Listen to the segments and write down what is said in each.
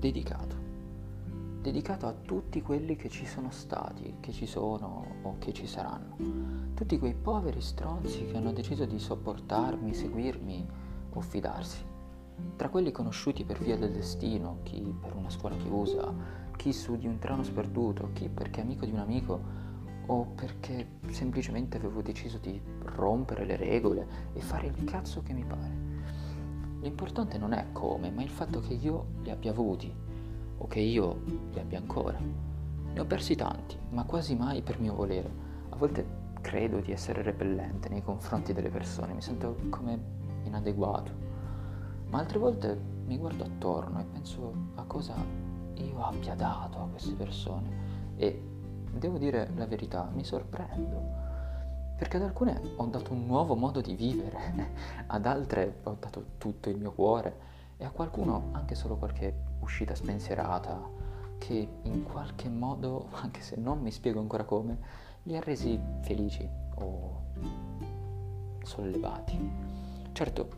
dedicato. Dedicato a tutti quelli che ci sono stati, che ci sono o che ci saranno. Tutti quei poveri stronzi che hanno deciso di sopportarmi, seguirmi o fidarsi. Tra quelli conosciuti per via del destino, chi per una scuola chiusa, chi su di un treno sperduto, chi perché amico di un amico o perché semplicemente avevo deciso di rompere le regole e fare il cazzo che mi pare. L'importante non è come, ma il fatto che io li abbia avuti o che io li abbia ancora. Ne ho persi tanti, ma quasi mai per mio volere. A volte credo di essere repellente nei confronti delle persone, mi sento come inadeguato. Ma altre volte mi guardo attorno e penso a cosa io abbia dato a queste persone e devo dire la verità, mi sorprendo. Perché ad alcune ho dato un nuovo modo di vivere, ad altre ho dato tutto il mio cuore e a qualcuno anche solo qualche uscita spensierata che in qualche modo, anche se non mi spiego ancora come, li ha resi felici o sollevati. Certo,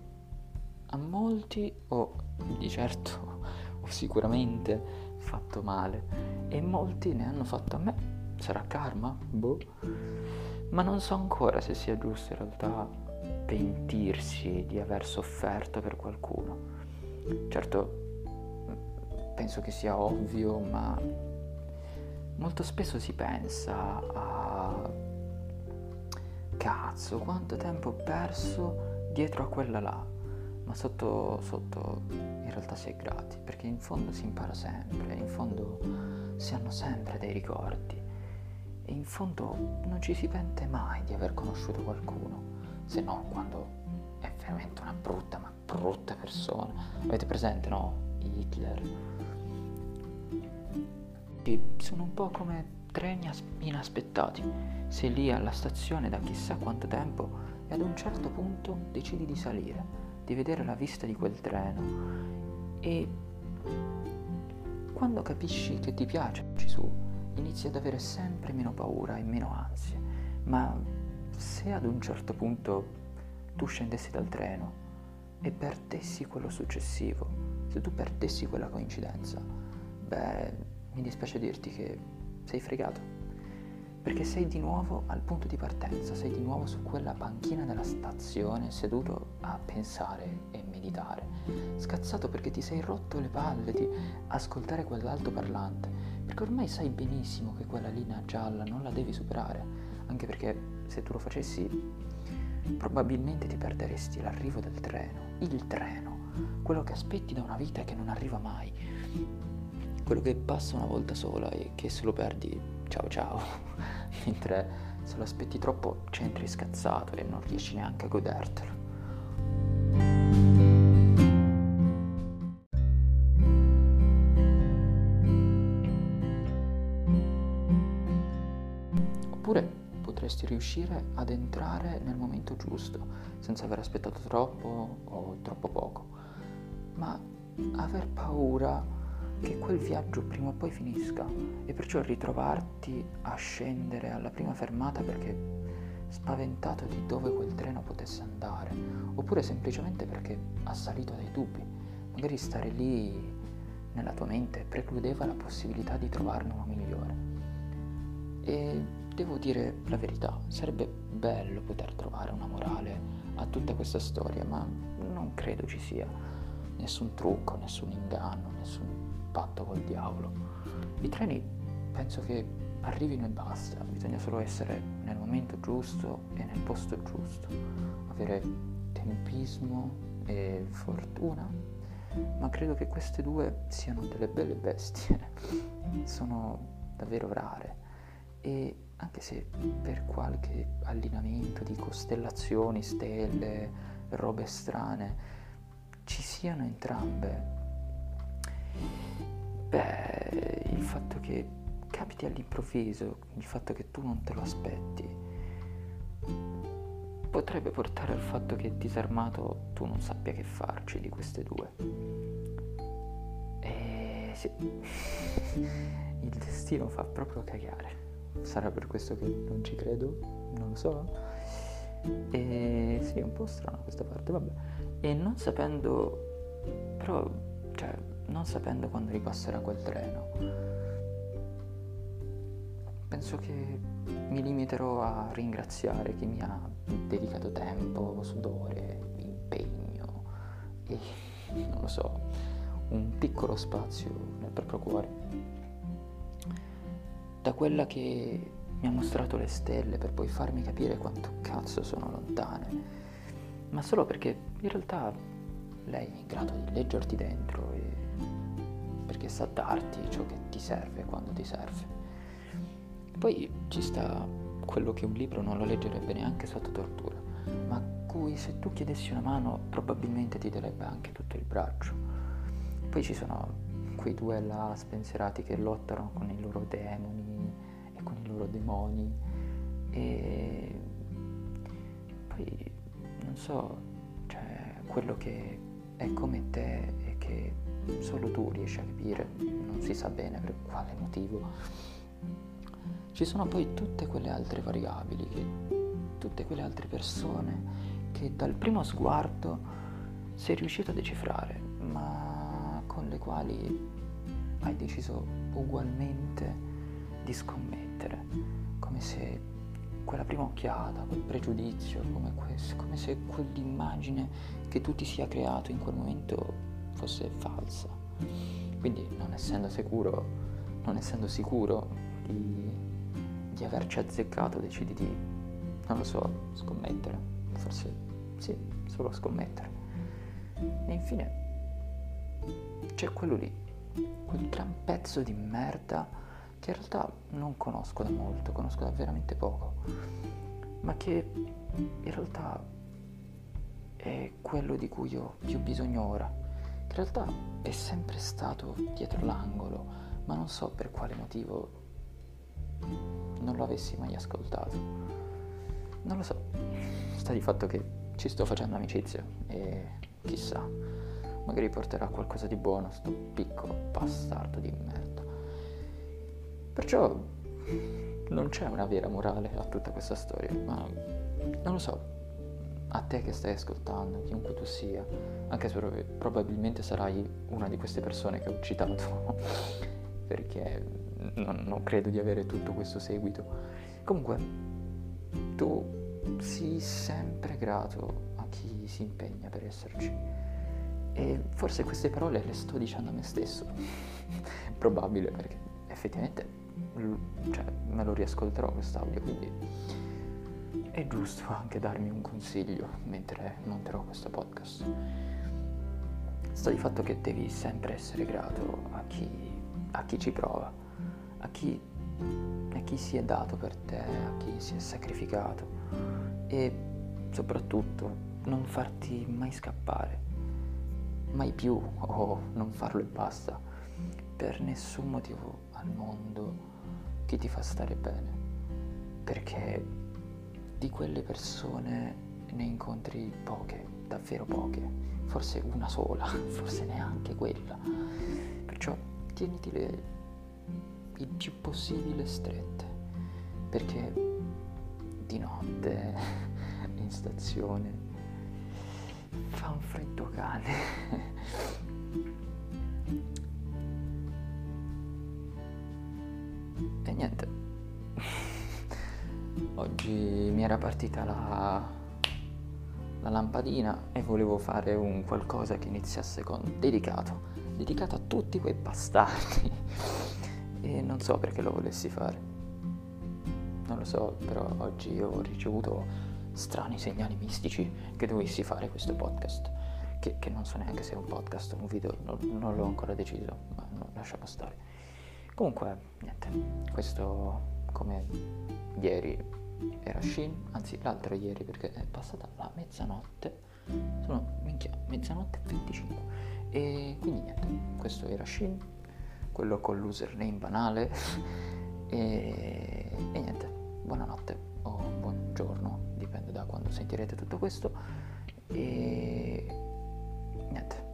a molti ho di certo ho sicuramente fatto male e molti ne hanno fatto a me Sarà karma? Boh. Ma non so ancora se sia giusto in realtà pentirsi di aver sofferto per qualcuno. Certo, penso che sia ovvio, ma molto spesso si pensa a cazzo, quanto tempo ho perso dietro a quella là. Ma sotto, sotto in realtà si è grati, perché in fondo si impara sempre, in fondo si hanno sempre dei ricordi. E in fondo non ci si pente mai di aver conosciuto qualcuno, se no quando è veramente una brutta, ma brutta persona. Avete presente, no? Hitler. Che sono un po' come treni inaspettati. Sei lì alla stazione da chissà quanto tempo e ad un certo punto decidi di salire, di vedere la vista di quel treno e quando capisci che ti piace ci su inizi ad avere sempre meno paura e meno ansie. Ma se ad un certo punto tu scendessi dal treno e perdessi quello successivo, se tu perdessi quella coincidenza, beh, mi dispiace dirti che sei fregato. Perché sei di nuovo al punto di partenza, sei di nuovo su quella panchina della stazione seduto a pensare e meditare, scazzato perché ti sei rotto le palle di ascoltare quell'altoparlante, perché ormai sai benissimo che quella linea gialla non la devi superare, anche perché se tu lo facessi probabilmente ti perderesti l'arrivo del treno, il treno, quello che aspetti da una vita e che non arriva mai, quello che passa una volta sola e che se lo perdi ciao ciao, mentre se lo aspetti troppo c'entri scazzato e non riesci neanche a godertelo. Oppure potresti riuscire ad entrare nel momento giusto, senza aver aspettato troppo o troppo poco, ma aver paura che quel viaggio prima o poi finisca e perciò ritrovarti a scendere alla prima fermata perché spaventato di dove quel treno potesse andare, oppure semplicemente perché assalito dai dubbi. Magari stare lì nella tua mente precludeva la possibilità di trovarne uno migliore. E devo dire la verità, sarebbe bello poter trovare una morale a tutta questa storia, ma non credo ci sia nessun trucco, nessun inganno, nessun patto col diavolo. I treni penso che arrivino e basta, bisogna solo essere nel momento giusto e nel posto giusto, avere tempismo e fortuna, ma credo che queste due siano delle belle bestie, sono davvero rare e anche se per qualche allineamento di costellazioni, stelle, robe strane, ci siano entrambe, beh, il fatto che capiti all'improvviso, il fatto che tu non te lo aspetti, potrebbe portare al fatto che disarmato tu non sappia che farci di queste due. E sì, il destino fa proprio cagare sarà per questo che non ci credo, non lo so. E sì, è un po' strana questa parte, vabbè. E non sapendo, però, cioè, non sapendo quando ripasserà quel treno. Penso che mi limiterò a ringraziare chi mi ha dedicato tempo, sudore, impegno e, non lo so, un piccolo spazio nel proprio cuore. Da quella che mi ha mostrato le stelle per poi farmi capire quanto cazzo sono lontane, ma solo perché in realtà lei è in grado di leggerti dentro e perché sa darti ciò che ti serve quando ti serve. Poi ci sta quello che un libro non lo leggerebbe neanche sotto tortura, ma cui se tu chiedessi una mano probabilmente ti darebbe anche tutto il braccio. Poi ci sono quei due là spensierati che lottano con i loro demoni e con i loro demoni e poi non so, cioè quello che è come te e che solo tu riesci a capire, non si sa bene per quale motivo. Ci sono poi tutte quelle altre variabili, che, tutte quelle altre persone che dal primo sguardo sei riuscito a decifrare, ma con le quali hai deciso ugualmente di scommettere, come se quella prima occhiata, quel pregiudizio, come, questo, come se quell'immagine che tu ti sia creato in quel momento fosse falsa. Quindi non essendo sicuro, non essendo sicuro di, di averci azzeccato, decidi di, non lo so, scommettere. Forse sì, solo scommettere. E infine c'è quello lì, quel gran pezzo di merda che in realtà non conosco da molto, conosco da veramente poco, ma che in realtà è quello di cui io più bisogno ora, in realtà è sempre stato dietro l'angolo, ma non so per quale motivo non lo avessi mai ascoltato. Non lo so, sta di fatto che ci sto facendo amicizia e chissà, magari porterà qualcosa di buono sto piccolo bastardo di merda. Perciò non c'è una vera morale a tutta questa storia, ma non lo so, a te che stai ascoltando, chiunque tu sia, anche se probabilmente sarai una di queste persone che ho citato, perché non, non credo di avere tutto questo seguito. Comunque, tu sii sempre grato a chi si impegna per esserci. E forse queste parole le sto dicendo a me stesso. Probabile perché effettivamente cioè, me lo riascolterò quest'audio, quindi è giusto anche darmi un consiglio mentre monterò questo podcast. Sta di fatto che devi sempre essere grato a chi, a chi ci prova, a chi, a chi si è dato per te, a chi si è sacrificato e soprattutto non farti mai scappare, mai più o non farlo e basta, per nessun motivo al mondo chi ti fa stare bene, perché di quelle persone ne incontri poche, davvero poche, forse una sola, forse neanche quella. Perciò tienitele il più possibile strette, perché di notte in stazione fa un freddo cane. E niente, oggi mi era partita la, la lampadina e volevo fare un qualcosa che iniziasse con dedicato, dedicato a tutti quei bastardi. E non so perché lo volessi fare. Non lo so, però oggi ho ricevuto strani segnali mistici che dovessi fare questo podcast. Che, che non so neanche se è un podcast o un video, non, non l'ho ancora deciso, ma no, lasciamo stare. Comunque, niente, questo come ieri era Shin, anzi l'altro ieri perché è passata la mezzanotte, sono minchia, mezzanotte e 25. E quindi niente, questo era Shin, quello con l'username banale e, e niente, buonanotte sentirete tutto questo. E niente.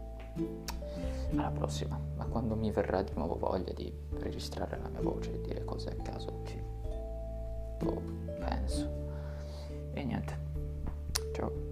Alla prossima, ma quando mi verrà di nuovo voglia di registrare la mia voce e dire cose a caso, ci boh, penso. E niente, ciao.